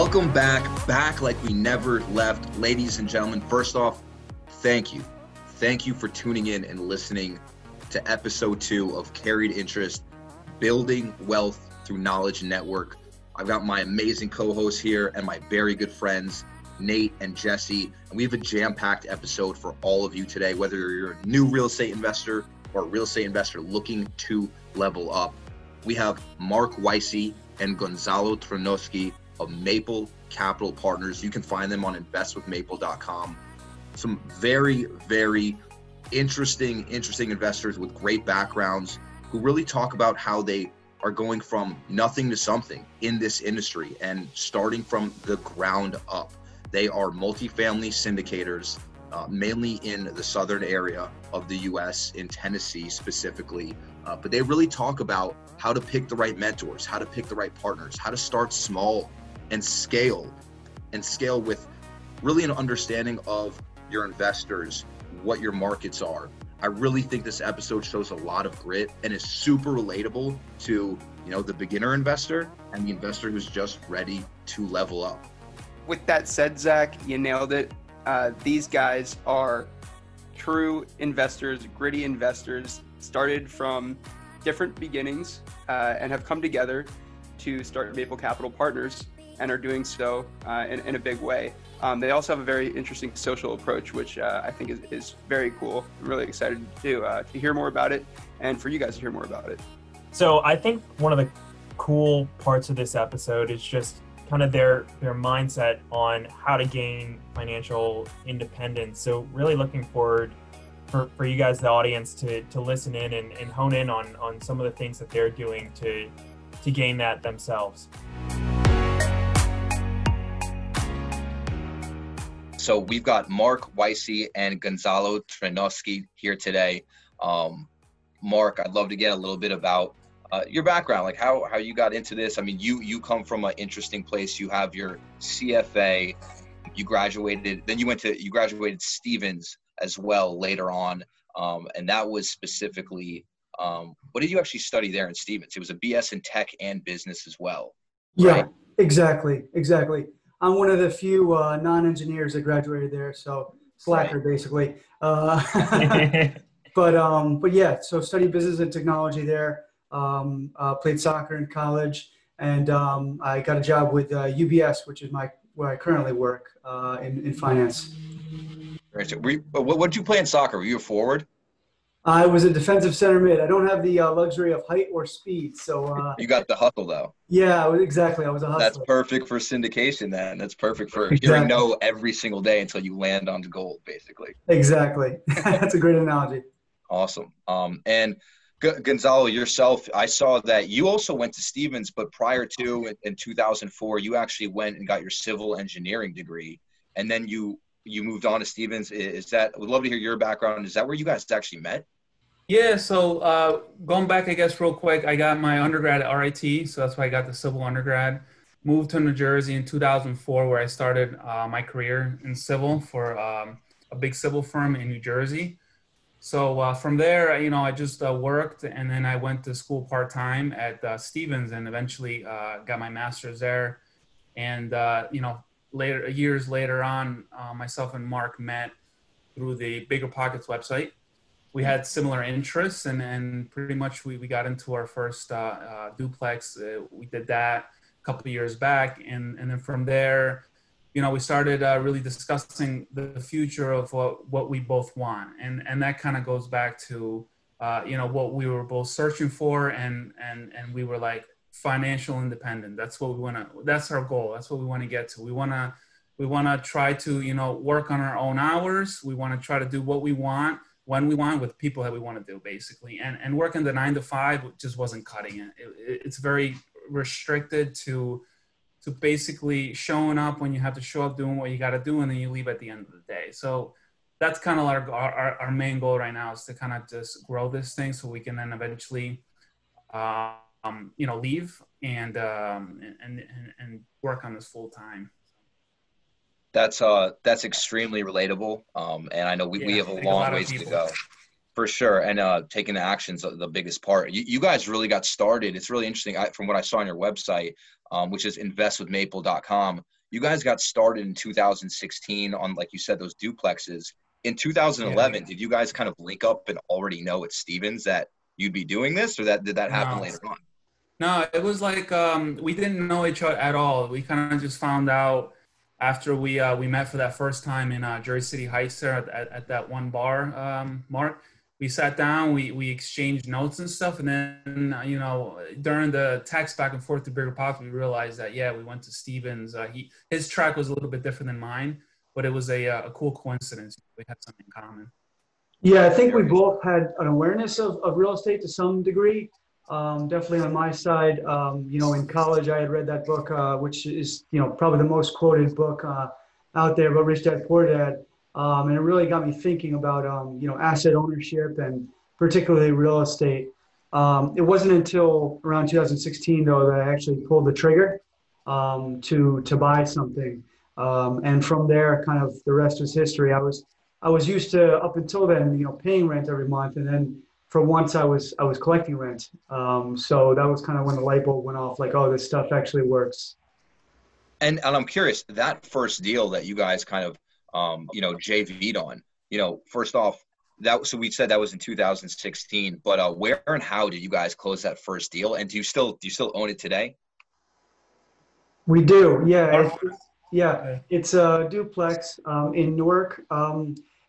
Welcome back, back like we never left. Ladies and gentlemen, first off, thank you. Thank you for tuning in and listening to episode two of Carried Interest Building Wealth Through Knowledge Network. I've got my amazing co hosts here and my very good friends, Nate and Jesse. And we have a jam packed episode for all of you today, whether you're a new real estate investor or a real estate investor looking to level up. We have Mark Weissy and Gonzalo Tronoski of Maple Capital Partners. You can find them on investwithmaple.com. Some very, very interesting, interesting investors with great backgrounds who really talk about how they are going from nothing to something in this industry and starting from the ground up. They are multifamily syndicators, uh, mainly in the southern area of the US, in Tennessee specifically. Uh, but they really talk about how to pick the right mentors, how to pick the right partners, how to start small and scale and scale with really an understanding of your investors, what your markets are. I really think this episode shows a lot of grit and is super relatable to, you know, the beginner investor and the investor who's just ready to level up. With that said, Zach, you nailed it. Uh, these guys are true investors, gritty investors, started from different beginnings uh, and have come together to start Maple Capital Partners and are doing so uh, in, in, a big way. Um, they also have a very interesting social approach, which uh, I think is, is, very cool. I'm really excited to, uh, to hear more about it and for you guys to hear more about it. So I think one of the cool parts of this episode is just kind of their their mindset on how to gain financial independence. So really looking forward for, for you guys, the audience, to, to listen in and, and hone in on, on some of the things that they're doing to to gain that themselves. So we've got Mark Weissy and Gonzalo Trenoski here today. Um, Mark, I'd love to get a little bit about uh, your background, like how how you got into this. I mean, you you come from an interesting place. You have your CFA. You graduated, then you went to you graduated Stevens as well later on, um, and that was specifically. Um, what did you actually study there in Stevens? It was a BS in tech and business as well. Right? Yeah, exactly, exactly. I'm one of the few uh, non-engineers that graduated there, so slacker right. basically. Uh, but um, but yeah, so studied business and technology there. Um, uh, played soccer in college, and um, I got a job with UBS, uh, which is my where I currently work uh, in in finance. Right. So, what did you play in soccer? Were you a forward? I was a defensive center mid. I don't have the uh, luxury of height or speed, so. Uh, you got the hustle though. Yeah, exactly. I was a hustler. That's perfect for syndication. Then that's perfect for exactly. hearing no every single day until you land on gold, basically. Exactly. that's a great analogy. Awesome. Um, and G- Gonzalo, yourself, I saw that you also went to Stevens, but prior to in, in 2004, you actually went and got your civil engineering degree, and then you you moved on to Stevens. Is that? I would love to hear your background. Is that where you guys actually met? Yeah, so uh, going back, I guess, real quick, I got my undergrad at RIT, so that's why I got the civil undergrad. Moved to New Jersey in 2004, where I started uh, my career in civil for um, a big civil firm in New Jersey. So uh, from there, you know, I just uh, worked, and then I went to school part time at uh, Stevens, and eventually uh, got my master's there. And you know, later years later on, myself and Mark met through the Bigger Pockets website we had similar interests and, and pretty much we, we got into our first uh, uh, duplex. Uh, we did that a couple of years back. And, and then from there, you know, we started uh, really discussing the future of what, what we both want. And, and that kind of goes back to, uh, you know, what we were both searching for. And, and, and we were like financial independent. That's what we want to, that's our goal. That's what we want to get to. We want to, we want to try to, you know, work on our own hours. We want to try to do what we want when we want with people that we want to do basically and and working the nine to five just wasn't cutting it. it. it's very restricted to to basically showing up when you have to show up doing what you got to do and then you leave at the end of the day so that's kind of our, our, our main goal right now is to kind of just grow this thing so we can then eventually uh, um, you know leave and, um, and and and work on this full time that's uh that's extremely relatable. Um, and I know we, yeah, we have a long a ways to go. For sure, and uh, taking the actions the biggest part. You, you, guys really got started. It's really interesting. I, from what I saw on your website, um, which is investwithmaple.com, you guys got started in 2016 on, like you said, those duplexes. In 2011, yeah. did you guys kind of link up and already know at stevens that you'd be doing this, or that did that happen no. later on? No, it was like um, we didn't know each other at all. We kind of just found out after we uh, we met for that first time in uh, Jersey City Heights at, at, at that one bar, um, Mark we sat down, we we exchanged notes and stuff, and then you know during the text back and forth to bigger pops, we realized that yeah, we went to Stevens. Uh, he his track was a little bit different than mine, but it was a uh, a cool coincidence. We had something in common. Yeah, I think we both had an awareness of, of real estate to some degree. Um, definitely on my side, um, you know, in college I had read that book, uh, which is you know probably the most quoted book uh, out there about Rich Dad Poor Dad um, and it really got me thinking about um, you know asset ownership and particularly real estate. Um, it wasn't until around 2016 though that I actually pulled the trigger um, to to buy something, and from there, kind of the rest was history. I was I was used to up until then, you know, paying rent every month, and then for once I was I was collecting rent. Um, so that was kind of when the light bulb went off, like, oh, this stuff actually works. And and I'm curious that first deal that you guys kind of um, you know, JV'd on. You know, first off, that so we said that was in 2016, but uh, where and how did you guys close that first deal? And do you still do you still own it today? We do, yeah, it's, yeah. It's a duplex um, in Newark.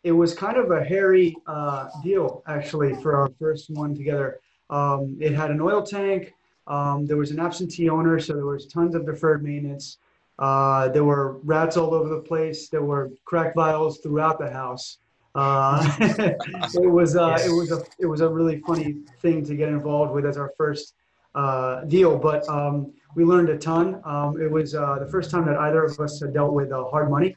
It was kind of a hairy uh, deal actually for our first one together. Um, it had an oil tank. Um, there was an absentee owner, so there was tons of deferred maintenance. Uh, there were rats all over the place. There were crack vials throughout the house. Uh, it was uh, it was a it was a really funny thing to get involved with as our first uh, deal, but um, we learned a ton. Um, it was uh, the first time that either of us had dealt with hard money,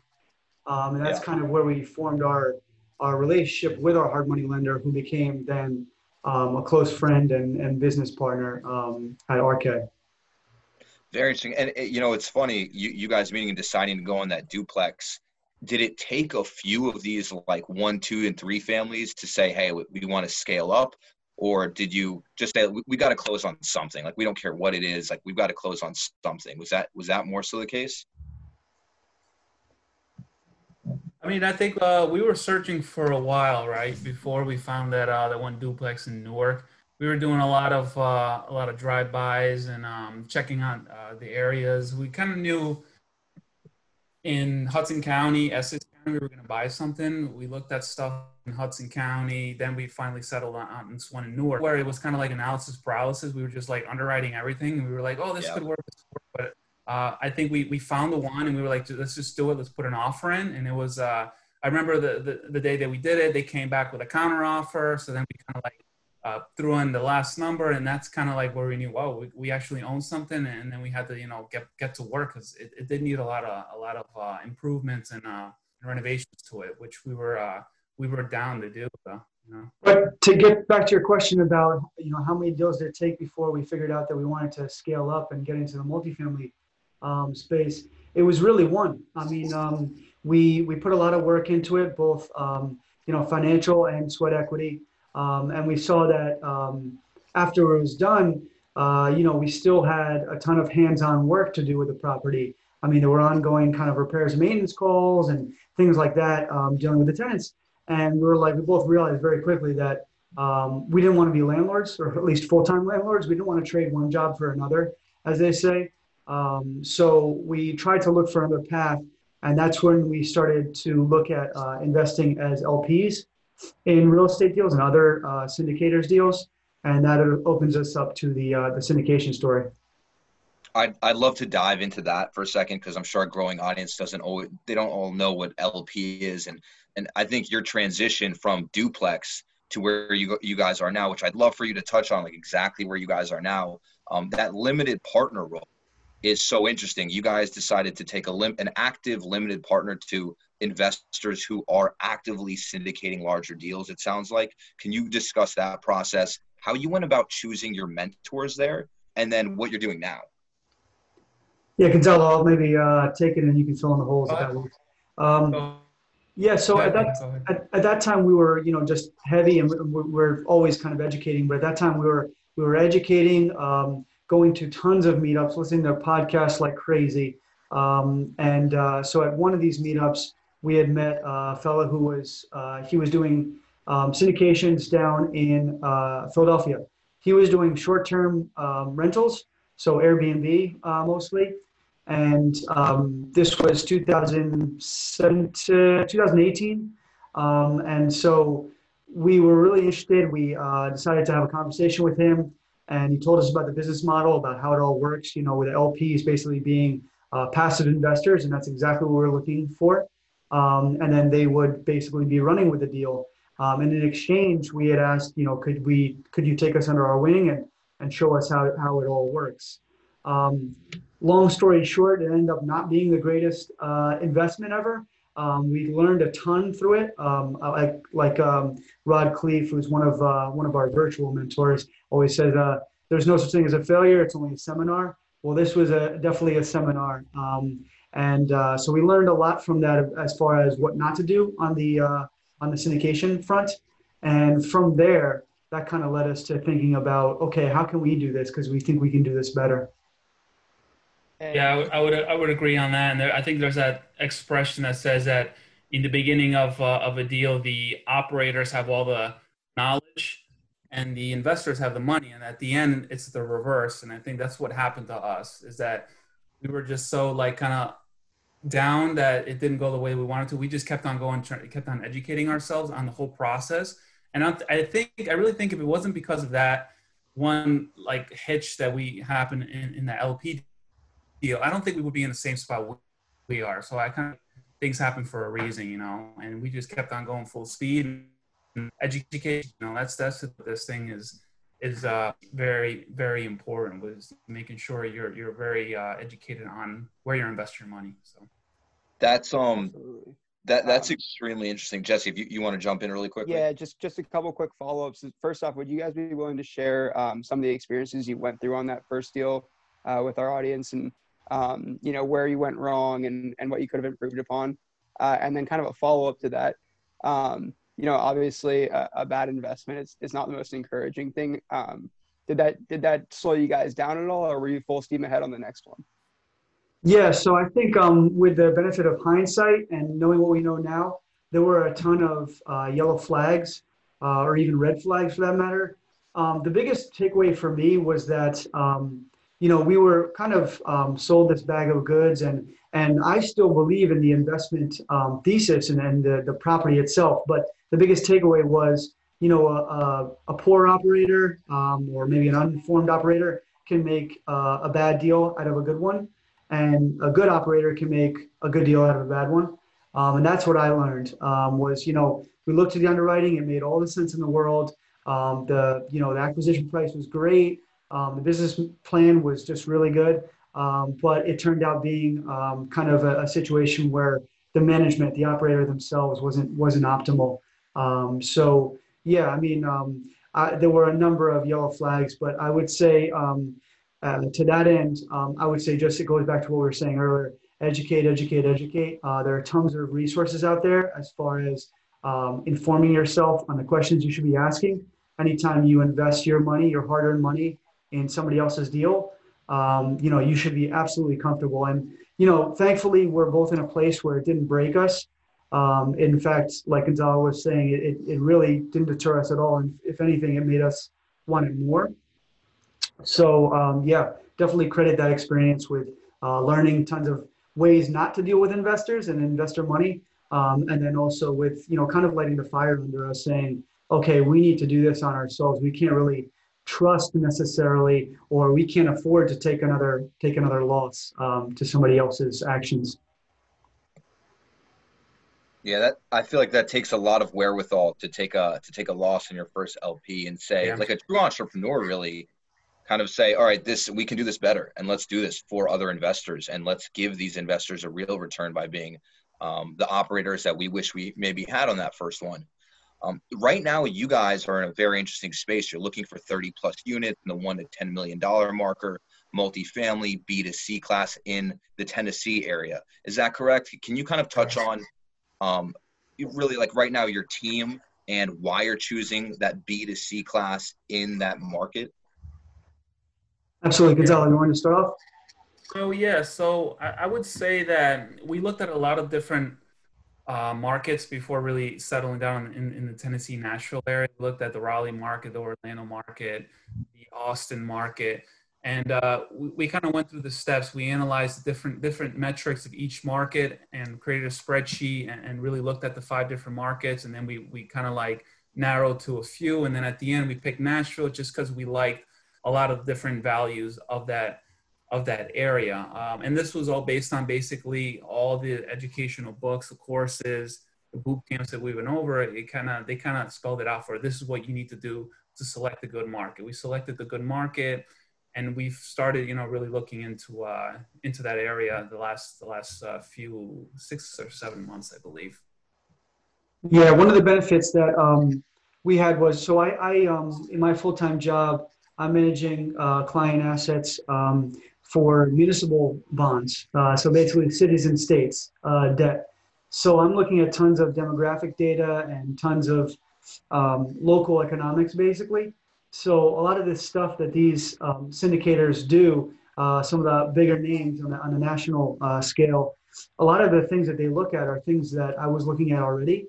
um, and that's yeah. kind of where we formed our our relationship with our hard money lender, who became then um, a close friend and, and business partner um, at RK. Very interesting. And you know, it's funny you you guys meeting and deciding to go on that duplex. Did it take a few of these like one, two, and three families to say, "Hey, we, we want to scale up," or did you just say, "We, we got to close on something"? Like we don't care what it is. Like we've got to close on something. Was that was that more so the case? I mean, I think uh, we were searching for a while, right, before we found that uh, that one duplex in Newark we were doing a lot of uh, a lot of drive-bys and um, checking on uh, the areas. We kind of knew in Hudson County, Essex County, we were going to buy something. We looked at stuff in Hudson County. Then we finally settled on, on this one in Newark, where it was kind of like analysis paralysis. We were just like underwriting everything, and we were like, "Oh, this yeah. could work." This could work. But uh, I think we we found the one, and we were like, "Let's just do it. Let's put an offer in." And it was. Uh, I remember the, the the day that we did it. They came back with a counter offer. So then we kind of like uh, threw in the last number, and that's kind of like where we knew, oh, we, we actually own something, and then we had to, you know, get get to work because it, it did need a lot of a lot of uh, improvements and uh, renovations to it, which we were uh, we were down to do. But to get back to your question about, you know, how many deals did it take before we figured out that we wanted to scale up and get into the multifamily um, space? It was really one. I mean, um, we we put a lot of work into it, both um, you know, financial and sweat equity. Um, and we saw that um, after it was done, uh, you know, we still had a ton of hands-on work to do with the property. I mean, there were ongoing kind of repairs and maintenance calls and things like that um, dealing with the tenants. And we were like, we both realized very quickly that um, we didn't want to be landlords, or at least full-time landlords. We didn't want to trade one job for another, as they say. Um, so we tried to look for another path, and that's when we started to look at uh, investing as LPs in real estate deals and other uh, syndicators deals, and that opens us up to the uh, the syndication story. I'd, I'd love to dive into that for a second because I'm sure our growing audience doesn't always they don't all know what LP is and and I think your transition from duplex to where you you guys are now, which I'd love for you to touch on, like exactly where you guys are now. Um, that limited partner role is so interesting. You guys decided to take a lim- an active limited partner to investors who are actively syndicating larger deals, it sounds like. Can you discuss that process, how you went about choosing your mentors there, and then what you're doing now? Yeah, Gonzalo, I'll maybe uh, take it and you can fill in the holes if that works. Um, Yeah, so at that at, at, that time we were you know just heavy and we're, we're, always kind of educating, but at that time we were we were educating, um, going to tons of meetups, listening to podcasts like crazy, um, and uh, so at one of these meetups we had met a fellow who was uh, he was doing um, syndications down in uh, Philadelphia. He was doing short-term um, rentals, so Airbnb uh, mostly, and um, this was 2007 to 2018 um, and so we were really interested. We uh, decided to have a conversation with him and he told us about the business model about how it all works you know with lps basically being uh, passive investors and that's exactly what we are looking for. Um, and then they would basically be running with the deal. Um, and in exchange we had asked you know could we could you take us under our wing and, and show us how, how it all works? Um, long story short, it ended up not being the greatest uh, investment ever. Um, we learned a ton through it. Um, like like um, Rod Khleif, who's one of uh, one of our virtual mentors, always says, uh, "There's no such thing as a failure. It's only a seminar." Well, this was a definitely a seminar, um, and uh, so we learned a lot from that as far as what not to do on the uh, on the syndication front. And from there, that kind of led us to thinking about, okay, how can we do this? Because we think we can do this better. Yeah, I would, I would, I would agree on that. And there, I think there's that expression that says that in the beginning of uh, of a deal, the operators have all the knowledge and the investors have the money, and at the end, it's the reverse. And I think that's what happened to us is that we were just so like kind of down that it didn't go the way we wanted to. We just kept on going, kept on educating ourselves on the whole process. And I think, I really think if it wasn't because of that one like hitch that we happened in, in the LP deal, I don't think we would be in the same spot we are. So I kind of things happen for a reason, you know, and we just kept on going full speed. And education, you know, that's that's this thing is is uh, very very important was making sure you're you're very uh, educated on where you're investing your money. So that's um Absolutely. that that's um, extremely interesting, Jesse. If you, you want to jump in really quickly, yeah, just just a couple quick follow ups. First off, would you guys be willing to share um, some of the experiences you went through on that first deal uh, with our audience and um, you know, where you went wrong and, and what you could have improved upon. Uh, and then kind of a follow up to that. Um, you know, obviously a, a, bad investment is, is not the most encouraging thing. Um, did that, did that slow you guys down at all or were you full steam ahead on the next one? Yeah, so I think um, with the benefit of hindsight and knowing what we know now, there were a ton of uh, yellow flags uh, or even red flags for that matter. Um, the biggest takeaway for me was that um, you know, we were kind of um, sold this bag of goods, and and I still believe in the investment um, thesis and, and the, the property itself. But the biggest takeaway was, you know, a, a, poor operator um, or maybe an uninformed operator can make uh, a bad deal out of a good one, and a good operator can make a good deal out of a bad one. Um, and that's what I learned um, was, you know, we looked at the underwriting; it made all the sense in the world. Um, the you know the acquisition price was great um, the business plan was just really good, um, but it turned out being um, kind of a, a, situation where the management, the operator themselves, wasn't wasn't optimal. Um, so yeah, I mean, um, I, there were a number of yellow flags, but I would say um, uh, to that end, I would say just it goes back to what we were saying earlier: educate, educate, educate. Uh, there are tons of resources out there as far as informing yourself on the questions you should be asking anytime you invest your money, your hard-earned money, in somebody else's deal, um, you know, you should be absolutely comfortable. And, you know, thankfully, we're both in a place where it didn't break us. Um, in fact, like Gonzalo was saying, it, it really didn't deter us at all. And if anything, it made us want it more. So, um, yeah, definitely credit that experience with uh, learning tons of ways not to deal with investors and investor money. Um, and then also with, you know, kind of lighting the fire under us saying, okay, we need to do this on ourselves. We can't really trust necessarily, or we can't afford to take another take another loss um, to somebody else's actions. Yeah, that I feel like that takes a lot of wherewithal to take a to take a loss in your first LP and say, yeah. like a true entrepreneur, really kind of say, all right, this we can do this better, and let's do this for other investors, and let's give these investors a real return by being um, the operators that we wish we maybe had on that first one. Um, right now, you guys are in a very interesting space. You're looking for 30 plus units in the one to 10 million dollar marker, multifamily B to C class in the Tennessee area. Is that correct? Can you kind of touch on um, really like right now your team and why you're choosing that B to C class in that market? Absolutely, Gonzalo. You want to start off? So yeah, so I, I would say that we looked at a lot of different uh, markets before really settling down in, in the Tennessee Nashville area. Looked at the Raleigh market, the Orlando market, the Austin market, and uh, we, we kind of went through the steps. We analyzed different different metrics of each market and created a spreadsheet and, and really looked at the five different markets. And then we we kind of like narrowed to a few. And then at the end, we picked Nashville just because we liked a lot of different values of that of that area. Um, and this was all based on basically all the educational books, the courses, the boot camps that we went over. It kind of they kind of spelled it out for this is what you need to do to select a good market. We selected the good market, and we've started, you know, really looking into uh, into that area the last the last uh, few six or seven months, I believe. Yeah, one of the benefits that um, we had was so I, I um, in my full time job, I'm managing uh, client assets um, for municipal bonds. Uh, so basically, cities and states uh, debt. So I'm looking at tons of demographic data and tons of um, local economics, basically. So a lot of this stuff that these um, syndicators do, uh, some of the bigger names on the, on the national uh, scale, a lot of the things that they look at are things that I was looking at already.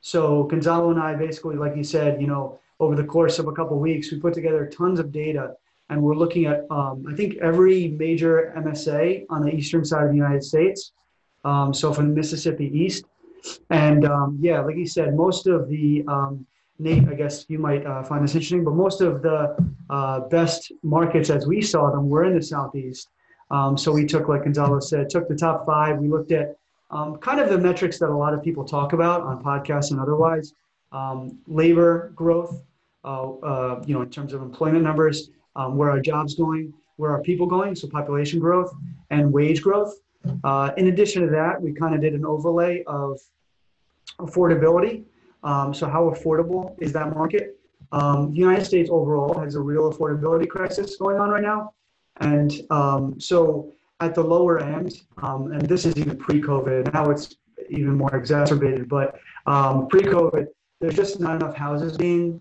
So Gonzalo and I basically, like you said, you know, over the course of a couple of weeks, we put together tons of data and we're looking at um, I think every major MSA on the eastern side of the United States. Um, so from Mississippi east, and um, yeah, like you said, most of the um, Nate, I guess you might uh, find this interesting, but most of the uh, best markets as we saw them were in the southeast. Um, so we took, like Gonzalo said, took the top five. We looked at um, kind of the metrics that a lot of people talk about on podcasts and otherwise. labor growth, uh, uh, you know, in terms of employment numbers, um, where are jobs going, where are people going, so population growth and wage growth. Uh, in addition to that, we kind of did an overlay of affordability. Um, so how affordable is that market? Um, the United States overall has a real affordability crisis going on right now. And um, so at the lower end, um, and this is even pre-COVID, now it's even more exacerbated, but um, pre-COVID, there's just not enough houses being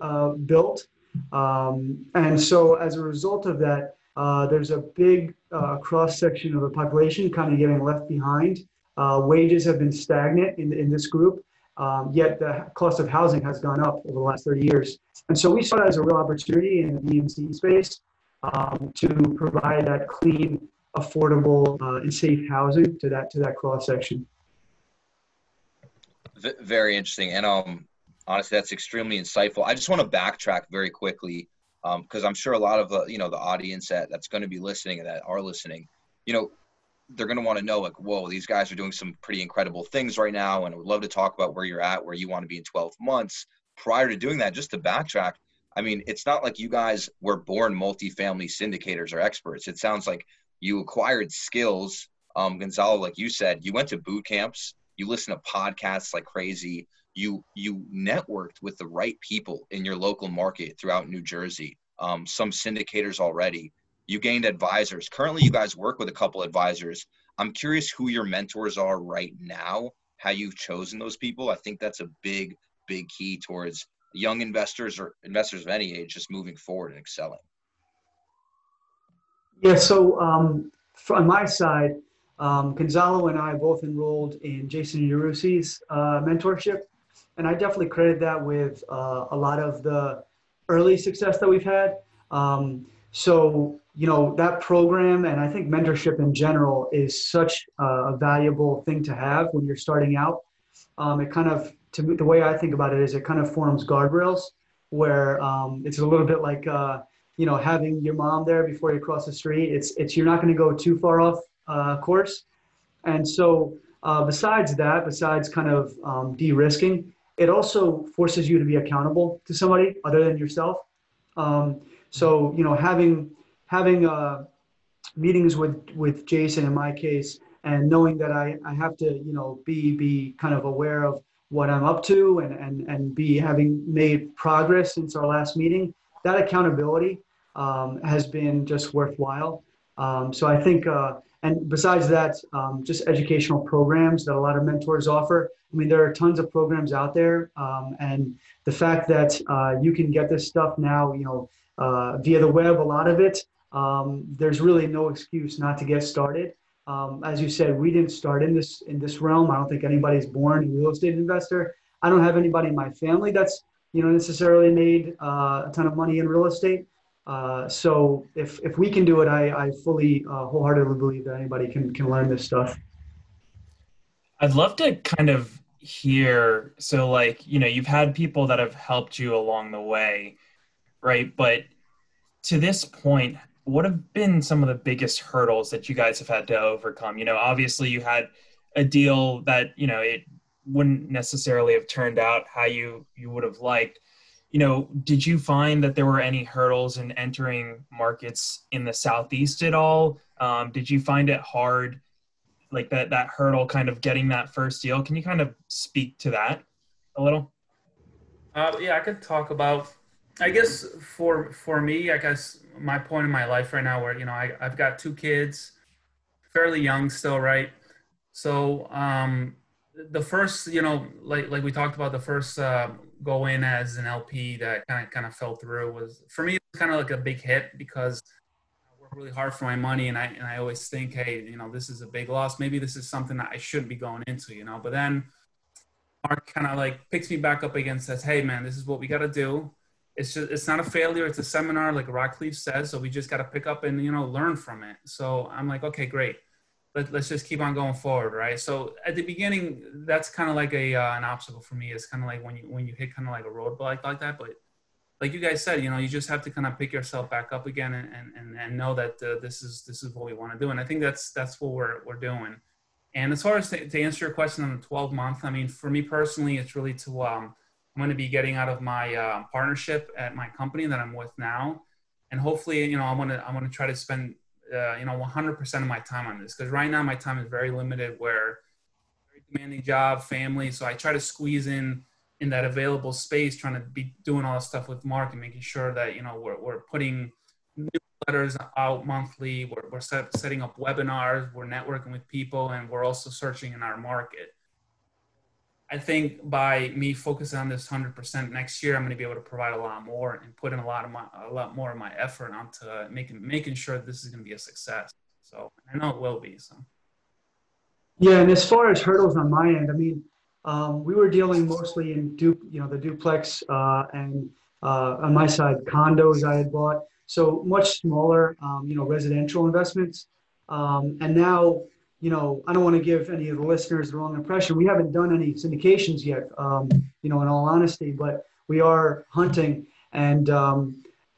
uh, built um, and so as a result of that, uh, there's a big uh, cross section of the population kind of getting left behind. Uh, wages have been stagnant in, in this group, um, yet the cost of housing has gone up over the last 30 years. And so we saw that as a real opportunity in the VMC space um, to provide that clean, affordable, uh, and safe housing to that to that cross section. Very interesting, and um, honestly, that's extremely insightful. I just want to backtrack very quickly because um, I'm sure a lot of the you know the audience that that's going to be listening and that are listening, you know, they're going to want to know like, whoa, these guys are doing some pretty incredible things right now, and I would love to talk about where you're at, where you want to be in 12 months. Prior to doing that, just to backtrack, I mean, it's not like you guys were born multifamily syndicators or experts. It sounds like you acquired skills. Um, Gonzalo, like you said, you went to boot camps, you listen to podcasts like crazy you you networked with the right people in your local market throughout New Jersey. Um, some syndicators already. You gained advisors. Currently, you guys work with a couple advisors. I'm curious who your mentors are right now. How you've chosen those people. I think that's a big, big key towards young investors or investors of any age just moving forward and excelling. Yeah. So um, on my side, um, Gonzalo and I both enrolled in Jason Yarusi's uh, mentorship and I definitely credit that with uh, a lot of the early success that we've had. Um, so you know that program, and I think mentorship in general is such a valuable thing to have when you're starting out. Um, it kind of, to me, the way I think about it is, it kind of forms guardrails where um, it's a little bit like uh, you know having your mom there before you cross the street. It's it's you're not going to go too far off uh, course, and so uh, besides that, besides kind of um, de-risking, it also forces you to be accountable to somebody other than yourself. Um, so you know, having having uh, meetings with with Jason in my case, and knowing that I, I have to you know be be kind of aware of what I'm up to and and and be having made progress since our last meeting. That accountability um, has been just worthwhile. Um, so I think, uh, and besides that, um, just educational programs that a lot of mentors offer. I mean, there are tons of programs out there, um, and the fact that uh, you can get this stuff now, you know, uh, via the web, a lot of it, um, there's really no excuse not to get started. Um, as you said, we didn't start in this in this realm. I don't think anybody's born a real estate investor. I don't have anybody in my family that's you know necessarily made uh, a ton of money in real estate. Uh, so if if we can do it, I, I fully uh, wholeheartedly believe that anybody can can learn this stuff. I'd love to kind of hear. So like you know you've had people that have helped you along the way, right? But to this point, what have been some of the biggest hurdles that you guys have had to overcome? You know, obviously you had a deal that you know it wouldn't necessarily have turned out how you you would have liked you know did you find that there were any hurdles in entering markets in the southeast at all? Um, did you find it hard like that that hurdle kind of getting that first deal? Can you kind of speak to that a little? Uh, yeah i could talk about i guess for for me i guess my point in my life right now where you know I, i've got two kids fairly young still right? So um the first, you know, like like we talked about, the first uh, go in as an LP that kind of kind of fell through was for me kind of like a big hit because I work really hard for my money, and I and I always think, hey, you know, this is a big loss. Maybe this is something that I shouldn't be going into, you know. But then Mark kind of like picks me back up again, says, hey, man, this is what we got to do. It's just it's not a failure. It's a seminar, like Rod Khleif says. So we just got to pick up and you know learn from it. So I'm like, okay, great let, us just keep on going forward right? So at the beginning that's kind of like a uh, an obstacle for me. It's kind of like when you when you hit kind of like a roadblock like that but like you guys said you know you just have to kind of pick yourself back up again and and, and know that uh, this is this is what we want to do and i think that's that's what we're we're doing. And as far as to, to answer your question on the 12 month i mean for me personally it's really to um i'm going to be getting out of my uh, partnership at my company that i'm with now and hopefully you know i'm going to i'm going to try to spend uh, you know 100% of my time on this because right now my time is very limited where very demanding job family so i try to squeeze in in that available space trying to be doing all this stuff with mark and making sure that you know we're, we're putting newsletters out monthly we're, we're set, setting up webinars we're networking with people and we're also searching in our market I think by me focusing on this 100% next year, I'm going to be able to provide a lot more and put in a lot of my, a lot more of my effort onto making, making sure this is going to be a success. So I know it will be. So. Yeah. And as far as hurdles on my end, I mean, um, we were dealing mostly in du- you know, the duplex uh, and uh, on my side, condos I had bought. So much smaller, um, you know, residential investments. Um, and now you know, I don't want to give any of the listeners the wrong impression. We haven't done any syndications yet, um, you know, in all honesty, but we are hunting, and um,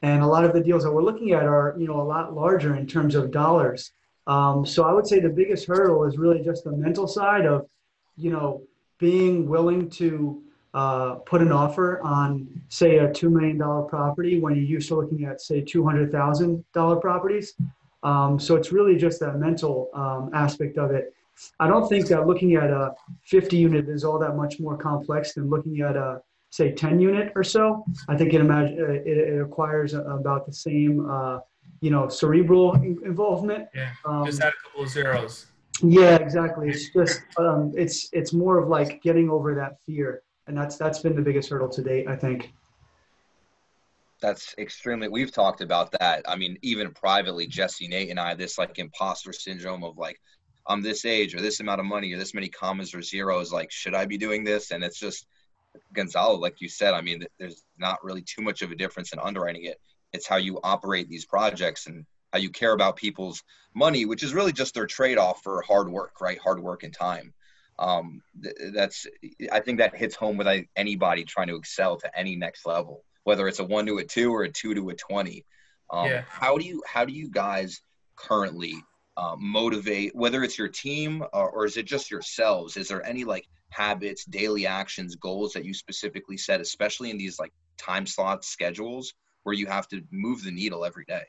and a lot of the deals that we're looking at are, you know, a lot larger in terms of dollars. Um, so I would say the biggest hurdle is really just the mental side of, you know, being willing to uh, put an offer on, say, a two million dollar property when you're used to looking at, say, two hundred thousand dollar properties. Um, so it's really just that mental um, aspect of it. I don't think that looking at a 50 unit is all that much more complex than looking at a say 10 unit or so. I think it, imagine, uh, it, it requires about the same, uh, you know, cerebral involvement. Yeah, um, just add a couple of zeros. Yeah, exactly. It's just um, it's it's more of like getting over that fear, and that's that's been the biggest hurdle to date, I think that's extremely we've talked about that. I mean even privately jesse nate and i this like imposter syndrome of like i'm this age or this amount of money or this many commas or zeros like should i be doing this? And it's just gonzalo like you said i mean there's not really too much of a difference in underwriting it. It's how you operate these projects and how you care about people's money which is really just their trade-off for hard work right? Hard work and time. Um, that's i think that hits home with anybody trying to excel to any next level whether it's a one to a two or a two to a 20. Um, yeah. How do you, how do you guys currently uh, motivate, whether it's your team or, or is it just yourselves? Is there any like habits, daily actions, goals that you specifically set, especially in these like time slot schedules where you have to move the needle every day?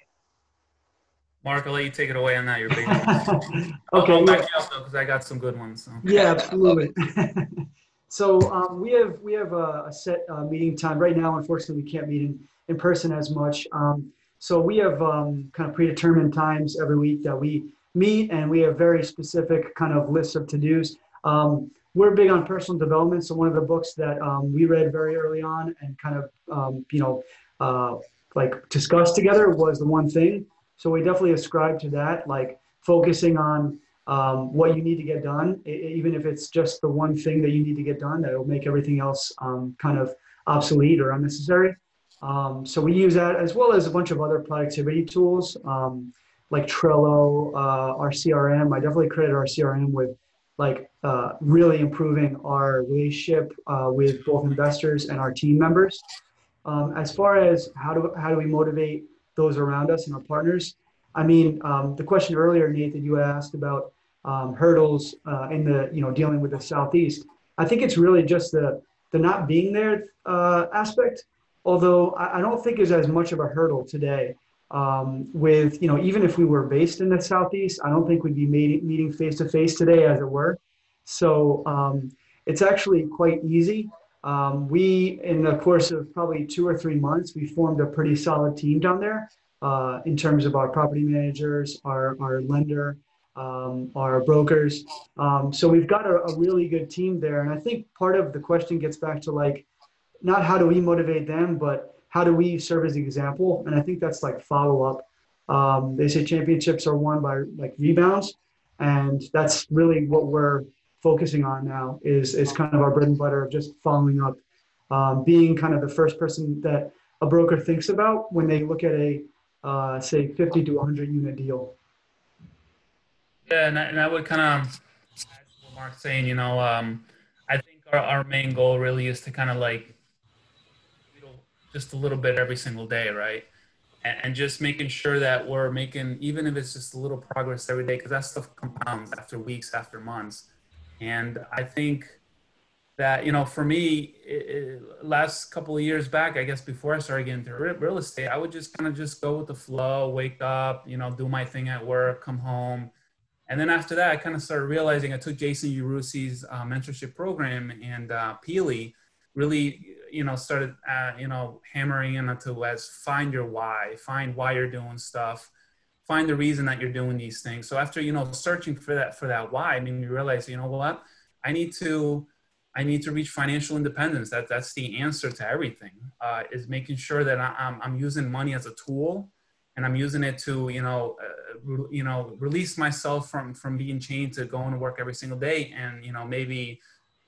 Mark, I'll let you take it away on that. Your big okay. I'll, back you up though because I got some good ones. So. Yeah, absolutely. So um, we have we have a, a set uh, meeting time right now. Unfortunately, we can't meet in, in person as much. Um, So we have um, kind of predetermined times every week that we meet, and we have very specific kind of lists of to dos. Um, we're big on personal development. So one of the books that um, we read very early on and kind of um, you know uh, like discussed together was the one thing. So we definitely ascribe to that, like focusing on um, what you need to get done, even if it's just the one thing that you need to get done that will make everything else um, kind of obsolete or unnecessary. Um, so we use that as well as a bunch of other productivity tools um, like Trello, uh, our CRM. I definitely credit our CRM with like uh, really improving our relationship uh, with both investors and our team members. Um, as far as how do how do we motivate those around us and our partners? I mean, um, the question earlier, Nate, that you asked about um, hurdles uh, in the you know dealing with the southeast. I think it's really just the the not being there uh, aspect. Although I, I, don't think is as much of a hurdle today. Um, with you know even if we were based in the southeast, I don't think we'd be meeting face to face today, as it were. So um, it's actually quite easy. Um, we, in the course of probably two or three months, we formed a pretty solid team down there uh, in terms of our property managers, our, our lender, um, our brokers. Um, so we've got a, a, really good team there. And I think part of the question gets back to like, not how do we motivate them, but how do we serve as an example? And I think that's like follow up. Um, they say championships are won by like rebounds. And that's really what we're focusing on now is, is kind of our bread and butter of just following up, um, being kind of the first person that a broker thinks about when they look at a, uh, say 50 to 100 unit deal. Yeah, and I, and I would kind of, what Mark's saying, you know, um, I think our, our main goal really is to kind of like, just a little bit every single day, right? And, and just making sure that we're making, even if it's just a little progress every day, because that stuff compounds after weeks, after months. And I think that, you know, for me, it, it, last couple of years back, I guess before I started getting into real estate, I would just kind of just go with the flow, wake up, you know, do my thing at work, come home. And then after that, I kind of started realizing I took Jason Yarusi's uh, mentorship program and uh, Pili really, you know, started, uh, you know, hammering into as find your why, find why you're doing stuff find the reason that you're doing these things. So after you know searching for that for that why, I mean you realize you know what I need to I need to reach financial independence. That that's the answer to everything. Uh, is making sure that I, am I'm using money as a tool, and I'm using it to you know uh, re, you know release myself from from being chained to going to work every single day, and you know maybe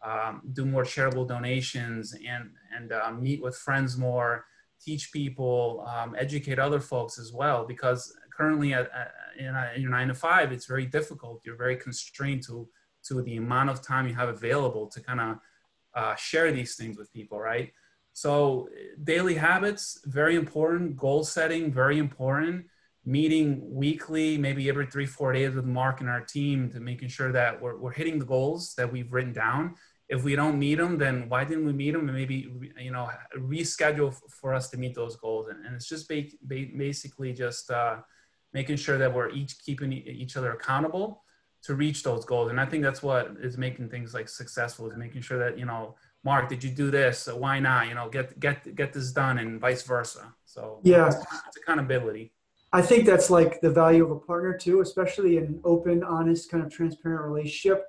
um, do more charitable donations and and uh, meet with friends more, teach people, um, educate other folks as well because currently at, at in, a, in your nine to five, it's very difficult. You're very constrained to to the amount of time you have available to kind of uh, share these things with people, right? So daily habits, very important. Goal setting, very important. Meeting weekly, maybe every three, four days with Mark and our team to making sure that we're, we're hitting the goals that we've written down. If we don't meet them, then why didn't we meet them? And maybe, you know, reschedule for us to meet those goals. And, and it's just ba- ba- basically just, uh, making sure that we're each keeping each other accountable to reach those goals. And I think that's what is making things like successful is making sure that, you know, Mark, did you do this? Why not? You know, get, get, get this done and vice versa. So yeah, it's, it's accountability. I think that's like the value of a partner too, especially an open, honest, kind of transparent relationship.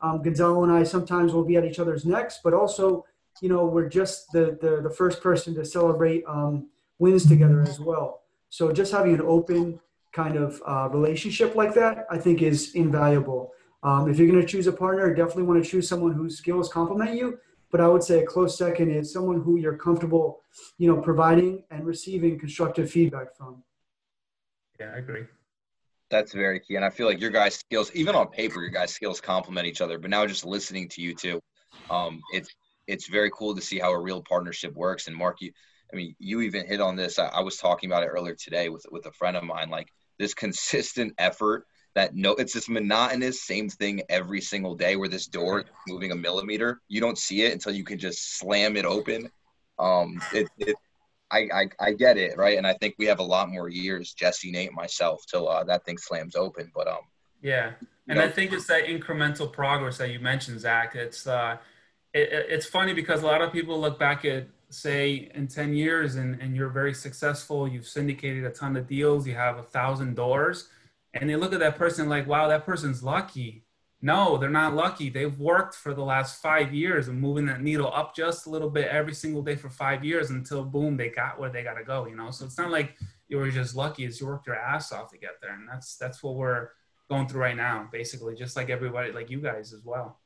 Um, Gonzalo and I sometimes will be at each other's necks, but also, you know, we're just the the, the first person to celebrate um, wins together as well. So just having an open, kind of uh, relationship like that, I think is invaluable. Um, if you're going to choose a partner, definitely want to choose someone whose skills complement you. But I would say a close second is someone who you're comfortable, you know, providing and receiving constructive feedback from. Yeah, I agree. That's very key, and I feel like your guys' skills, even on paper, your guys' skills complement each other. But now, just listening to you too, um, it's it's very cool to see how a real partnership works. And Mark, you, I mean, you even hit on this. I, I was talking about it earlier today with with a friend of mine. Like this consistent effort that no it's this monotonous same thing every single day where this door is moving a millimeter. You don't see it until you can just slam it open. Um it, it I, I i get it right? And i think we have a lot more years jesse nate myself till uh, that thing slams open but um yeah. and know, i think it's that incremental progress that you mentioned zach. It's uh it, it's funny because a lot of people look back at say in 10 years and, and you're very successful, you've syndicated a ton of deals, you have a thousand doors, and they look at that person like, wow, that person's lucky. No, they're not lucky. They've worked for the last five years and moving that needle up just a little bit every single day for five years until boom, they got where they got to go. You know, so it's not like you were just lucky; it's you worked your ass off to get there, and that's that's what we're going through right now, basically, just like everybody, like you guys as well.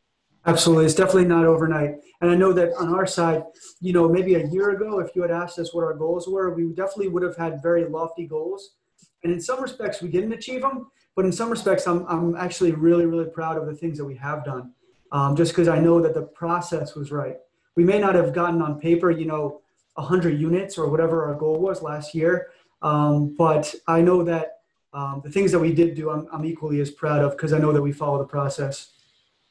Absolutely. It's definitely not overnight. And I know that on our side, you know, maybe a year ago, if you had asked us what our goals were, we definitely would have had very lofty goals. And in some respects, we didn't achieve them. But in some respects, I'm, I'm actually really, really proud of the things that we have done, um, just because I know that the process was right. We may not have gotten on paper, you know, 100 units or whatever our goal was last year. Um, but I know that um, the things that we did do, I'm, I'm equally as proud of because I know that we follow the process.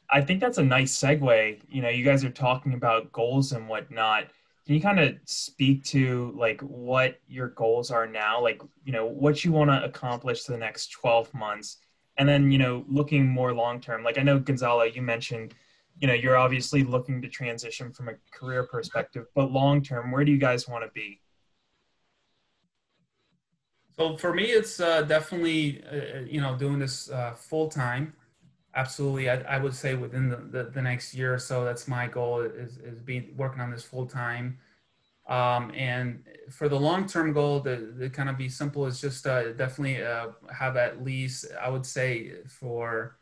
I think that's a nice segue. You know, you guys are talking about goals and whatnot. Can you kind of speak to like what your goals are now? Like, you know, what you want to accomplish the next 12 months? And then, you know, looking more long term. Like I know Gonzalo, you mentioned, you know, you're obviously looking to transition from a career perspective, but long term, where do you guys want to be? So for me, it's uh, definitely, uh, you know, doing this uh, full time absolutely. I, I would say within the, the, the, next year or so, that's my goal is, is be working on this full time. Um, and for the long-term goal, the, the kind of be simple is just uh, definitely uh, have at least, I would say for,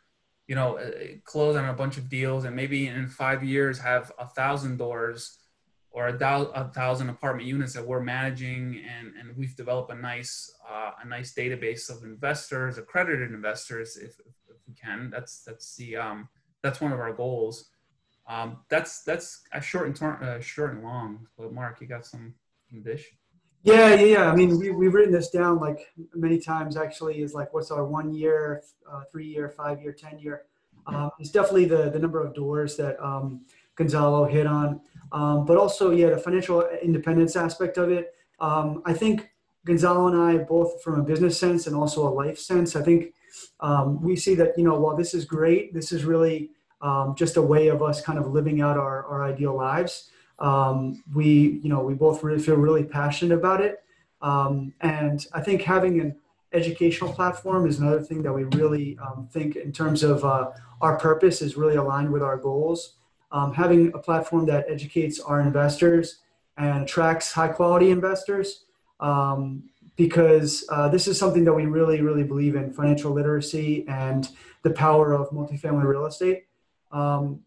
you know, uh, close on a bunch of deals and maybe in five years have a thousand doors or a, a thousand apartment units that we're managing and, and we've developed a nice uh, a nice database of investors accredited investors if, we can. That's that's the um, that's one of our goals. Um, that's that's a short and tor- uh, short and long. But Mark, you got some, some dish? Yeah, yeah, yeah. I mean, we we've written this down like many times. Actually, is like what's our one year, uh, three year, five year, ten year. Um, it's definitely the the number of doors that um, Gonzalo hit on, um, but also yeah, the financial independence aspect of it. Um, I think Gonzalo and I both, from a business sense and also a life sense, I think um, we see that you know while this is great, this is really um, just a way of us kind of living out our, our ideal lives. Um, we you know we both really feel really passionate about it, um, and I think having an educational platform is another thing that we really um, think in terms of uh, our purpose is really aligned with our goals. Um, having a platform that educates our investors and attracts high quality investors um, because uh, this is something that we really, really believe in financial literacy and the power of multifamily real estate. Um,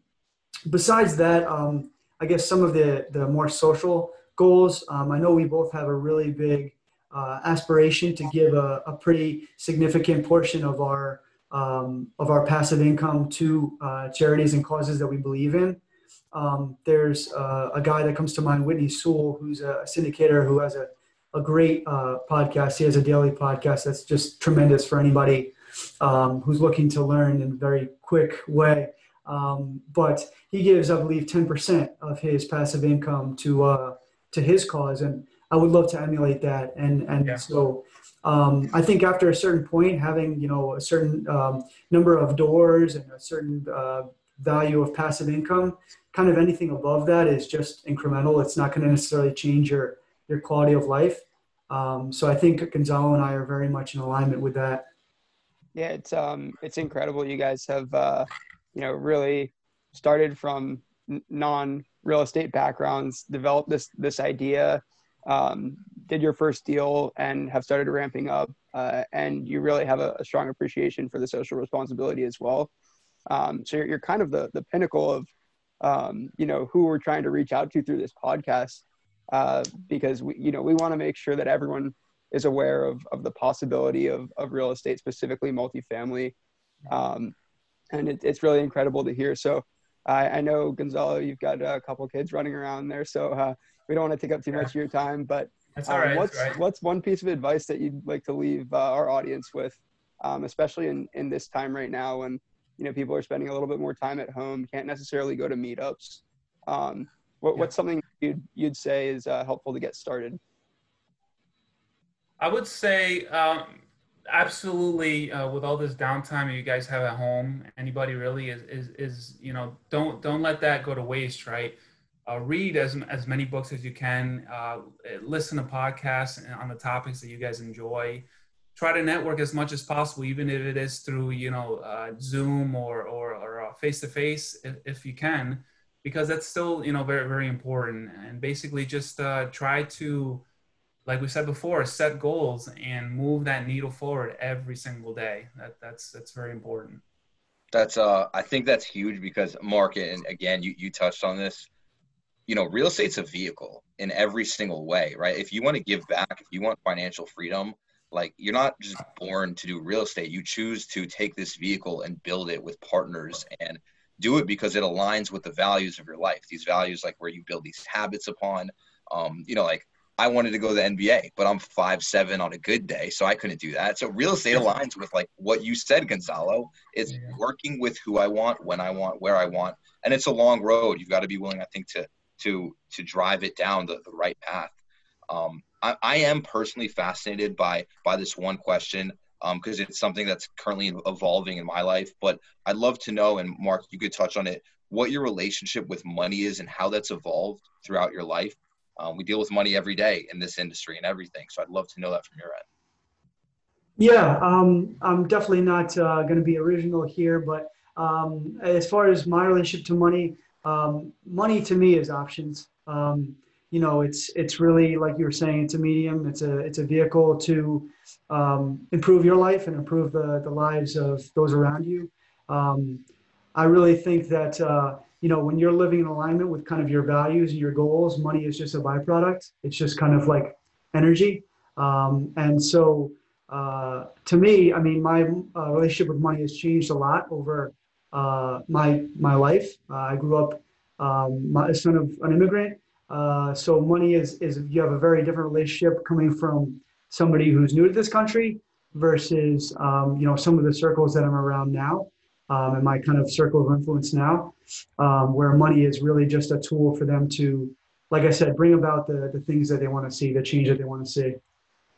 besides that, um, I guess some of the, the more social goals, um, I know we both have a really big uh, aspiration to give a, a, pretty significant portion of our um, of our passive income to uh, charities and causes that we believe in. Um, there's uh, a guy that comes to mind, Whitney Sewell, who's a syndicator who has a a great uh, podcast. He has a daily podcast that's just tremendous for anybody um, who's looking to learn in a very quick way. Um, but he gives, I believe, 10% of his passive income to uh, to his cause, and I would love to emulate that. And and yeah. so um, I think after a certain point, having you know a certain um, number of doors and a certain uh, value of passive income, kind of anything above that is just incremental. It's not going to necessarily change your your quality of life. Um, so I think Gonzalo and I are very much in alignment with that. Yeah, it's um, it's incredible. You guys have uh, you know really started from non real estate backgrounds, developed this this idea, um, did your first deal, and have started ramping up. Uh, and you really have a, a, strong appreciation for the social responsibility as well. Um, so you're, you're kind of the the pinnacle of um, you know who we're trying to reach out to through this podcast uh, because we, you know, we want to make sure that everyone is aware of, of the possibility of, of real estate, specifically multifamily. Um, and it, it's really incredible to hear. So I, I know Gonzalo, you've got a couple kids running around there, so uh, we don't want to take up too much of your time. But um, what's right. what's one piece of advice that you'd like to leave uh, our audience with, um, especially in in this time right now when you know people are spending a little bit more time at home, can't necessarily go to meetups. Um, what, yeah. What's something you'd, you'd say is uh, helpful to get started? I would say um, absolutely uh, with all this downtime you guys have at home, anybody really is, is, is, you know, don't, don't let that go to waste, right? uh, read as, as many books as you can, uh, listen to podcasts on the topics that you guys enjoy. Try to network as much as possible, even if it is through, you know, uh, Zoom or or face to face, if you can, because that's still, you know, very very important. And basically, just uh, try to, like we said before, set goals and move that needle forward every single day. That that's that's very important. That's uh, I think that's huge because market and again, you you touched on this you know, real estate's a vehicle in every single way, right? If you want to give back, if you want financial freedom, like you're not just born to do real estate. You choose to take this vehicle and build it with partners and do it because it aligns with the values of your life. These values, like where you build these habits upon. Um, you know, like I wanted to go to the NBA, but I'm five seven on a good day, so I couldn't do that. So real estate aligns with like what you said, Gonzalo. It's yeah. working with who I want, when I want, where I want, and it's a long road. You've got to be willing, I think, to to to drive it down the, the right path. Um, I, I, am personally fascinated by by this one question because um, it's something that's currently evolving in my life. But I'd love to know, and Mark, you could touch on it, what your relationship with money is and how that's evolved throughout your life. Um, we deal with money every day in this industry and everything, so I'd love to know that from your end. Yeah, um, I'm definitely not uh, going to be original here, but um, as far as my relationship to money, um, money to me is options. You know, it's it's really like you were saying, it's a medium, it's a it's a vehicle to um, improve your life and improve the the lives of those around you. Um, I really think that uh, you know when you're living in alignment with kind of your values and your goals, money is just a byproduct. It's just kind of like energy, um, and so. Uh, to me, I mean, my uh, relationship with money has changed a lot over uh, my my life. Uh, I grew up um, my son of an immigrant, uh, so money is is you have a very different relationship coming from somebody who's new to this country versus um, you know some of the circles that I'm around now. Um, and my kind of circle of influence now, um, where money is really just a tool for them to, like I said, bring about the, the things that they want to see, the change that they want to see.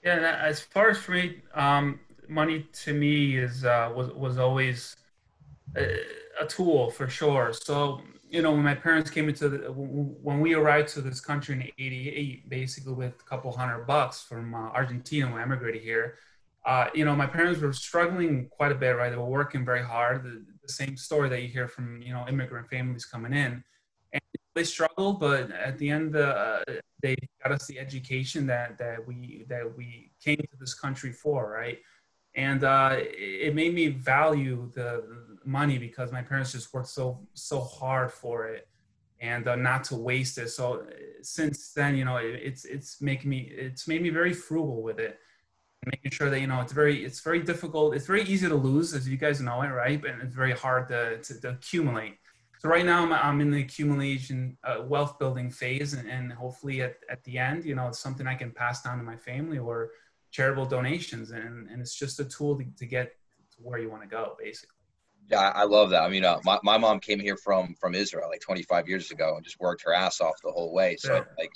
Yeah, as far as for me, um, money to me is uh, was was always a, tool for sure. So you know, when my parents came into the, when we arrived to this country in '88, basically with a couple hundred bucks from uh, Argentina, when I immigrated here, uh, you know, my parents were struggling quite a bit, right? They were working very hard. The, the, same story that you hear from you know immigrant families coming in, and they struggled, but at the end, uh, they got us the education that that we that we came to this country for, right? And uh, it made me value the money because my parents just worked so so hard for it and uh, not to waste it. So since then you know it, it's it's making me it's made me very frugal with it. Making sure that you know it's very it's very difficult. It's very easy to lose as you guys know it right? And it's very hard to, to, to accumulate. So right now I'm, I'm in the accumulation uh, wealth building phase and, and hopefully at, at the end you know it's something i can pass down to my family or charitable donations. And, and it's just a tool to, to get to where you want to go basically yeah, I love that. I mean, uh, my, my mom came here from from Israel like 25 years ago and just worked her ass off the whole way. So yeah. like,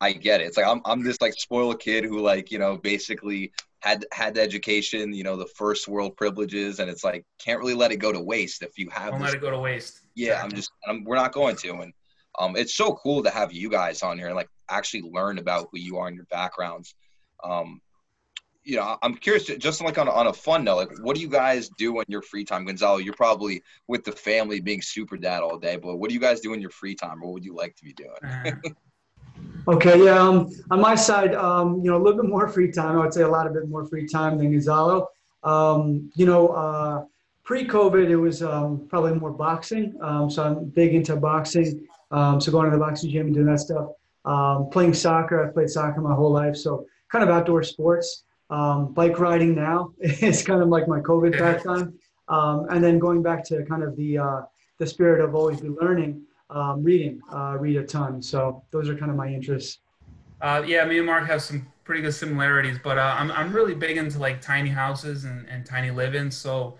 I get it. It's like I'm I'm this like spoiled kid who like you know basically had had the education, you know, the first world privileges, and it's like can't really let it go to waste if you have. Don't this, let it go to waste. Yeah, I'm just I'm, we're not going to, and um, it's so cool to have you guys on here and like actually learn about who you are and your backgrounds. Um, you know, I'm curious, just like on, on a fun note, like what do you guys do in your free time? Gonzalo, you're probably with the family being super dad all day, but what do you guys do in your free time? What would you like to be doing? okay, yeah. Um, on my side, um, you know, a little bit more free time. I would say a lot of bit more free time than Gonzalo. Um, you know, uh, pre-COVID, it was um, probably more boxing. Um, so I'm big into boxing. Um, so going to the boxing gym and doing that stuff. Playing soccer, I've played soccer my whole life. So kind of outdoor sports. Um, bike riding now is kind of like my COVID pastime. Um, and then going back to kind of the, uh, the spirit of always be learning, um, reading, uh, read a ton. So those are kind of my interests. Uh, yeah, me and Mark have some pretty good similarities, but uh, I'm, I'm really big into like tiny houses and, and tiny living. So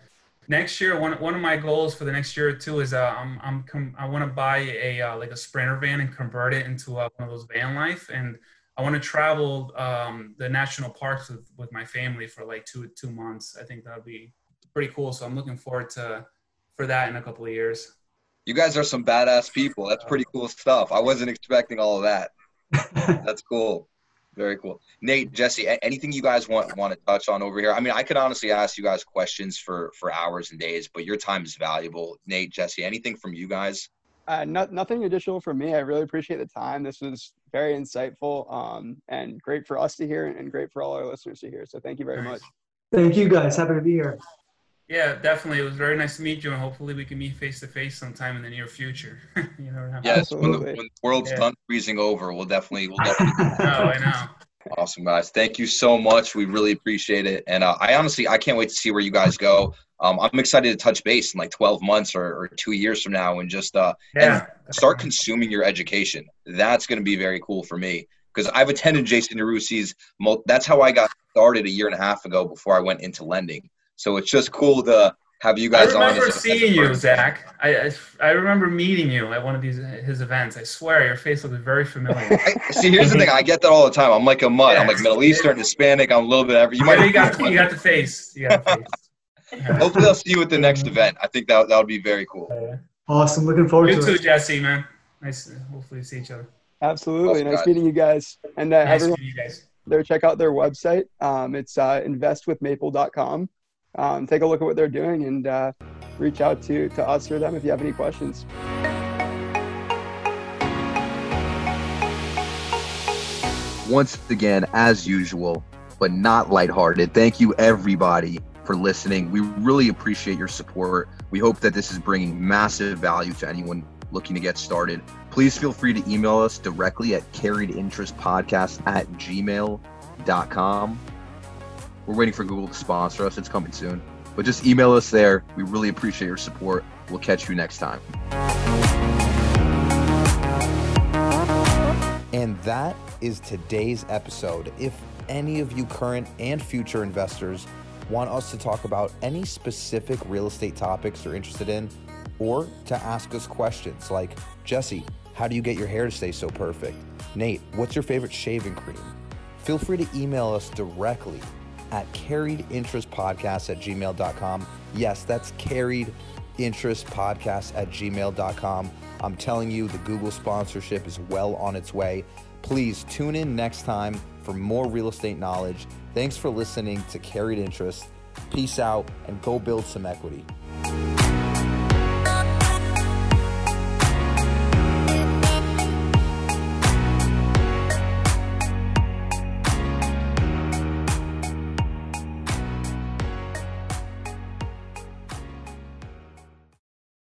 next year, one, one of my goals for the next year or two is uh, I'm, I'm com- I want to buy a uh, like a Sprinter van and convert it into one of those van life and I want to travel um, the national parks with, with my family for like two two months. I think that would be pretty cool. So I'm looking forward to for that in a couple of years. You guys are some badass people. That's pretty cool stuff. I wasn't expecting all of that. That's cool. Very cool. Nate, Jesse, anything you guys want want to touch on over here? I mean, I could honestly ask you guys questions for for hours and days, but your time is valuable. Nate, Jesse, anything from you guys? Uh, no, nothing additional from me. I really appreciate the time. This was very insightful um, and great for us to hear and great for all our listeners to hear. So thank you very much. Thank you guys. Happy to be here. Yeah, definitely. It was very nice to meet you, and hopefully we can meet face to face sometime in the near future. you know, yes, when the, when the world's yeah. done freezing over, we'll definitely, we'll definitely. oh, I know. Awesome, guys. Thank you so much. We really appreciate it, and uh, I honestly, I can't wait to see where you guys go. Um, I'm excited to touch base in like 12 months or, or two years from now, and just uh, yeah. and start consuming your education. That's going to be very cool for me because I've attended Jason Yarusi's. That's how I got started a year and a half ago before I went into lending. So it's just cool to have you guys on. I remember on seeing you, Zach. I, I, I remember meeting you at one of these his events. I swear, your face looks very familiar. I, see, here's the thing. I get that all the time. I'm like a mud. Yeah. I'm like Middle Eastern, Hispanic. I'm a little bit every. You might. you got you got the face. You got the face. Hopefully, I'll see you at the next event. I think that that would be very cool. Awesome. Looking forward you to too, it. You too, Jesse. Man. Nice. To hopefully, see each other. Absolutely. Awesome, nice guys. meeting you guys. And uh, nice everyone, you guys. there, check out their website. Um, it's uh, investwithmaple.com um, take a look at what they're doing and uh, reach out to, to us or them if you have any questions. Once again, as usual, but not lighthearted, thank you everybody for listening. We really appreciate your support. We hope that this is bringing massive value to anyone looking to get started. Please feel free to email us directly at carriedinterestpodcast at gmail.com. We're waiting for Google to sponsor us. It's coming soon. But just email us there. We really appreciate your support. We'll catch you next time. And that is today's episode. If any of you current and future investors want us to talk about any specific real estate topics you're interested in, or to ask us questions like Jesse, how do you get your hair to stay so perfect? Nate, what's your favorite shaving cream? Feel free to email us directly at carriedinterestpodcast at gmail.com. Yes, that's carriedinterestpodcast interest podcast at gmail.com. I'm telling you, the Google sponsorship is well on its way. Please tune in next time for more real estate knowledge. Thanks for listening to Carried Interest. Peace out and go build some equity.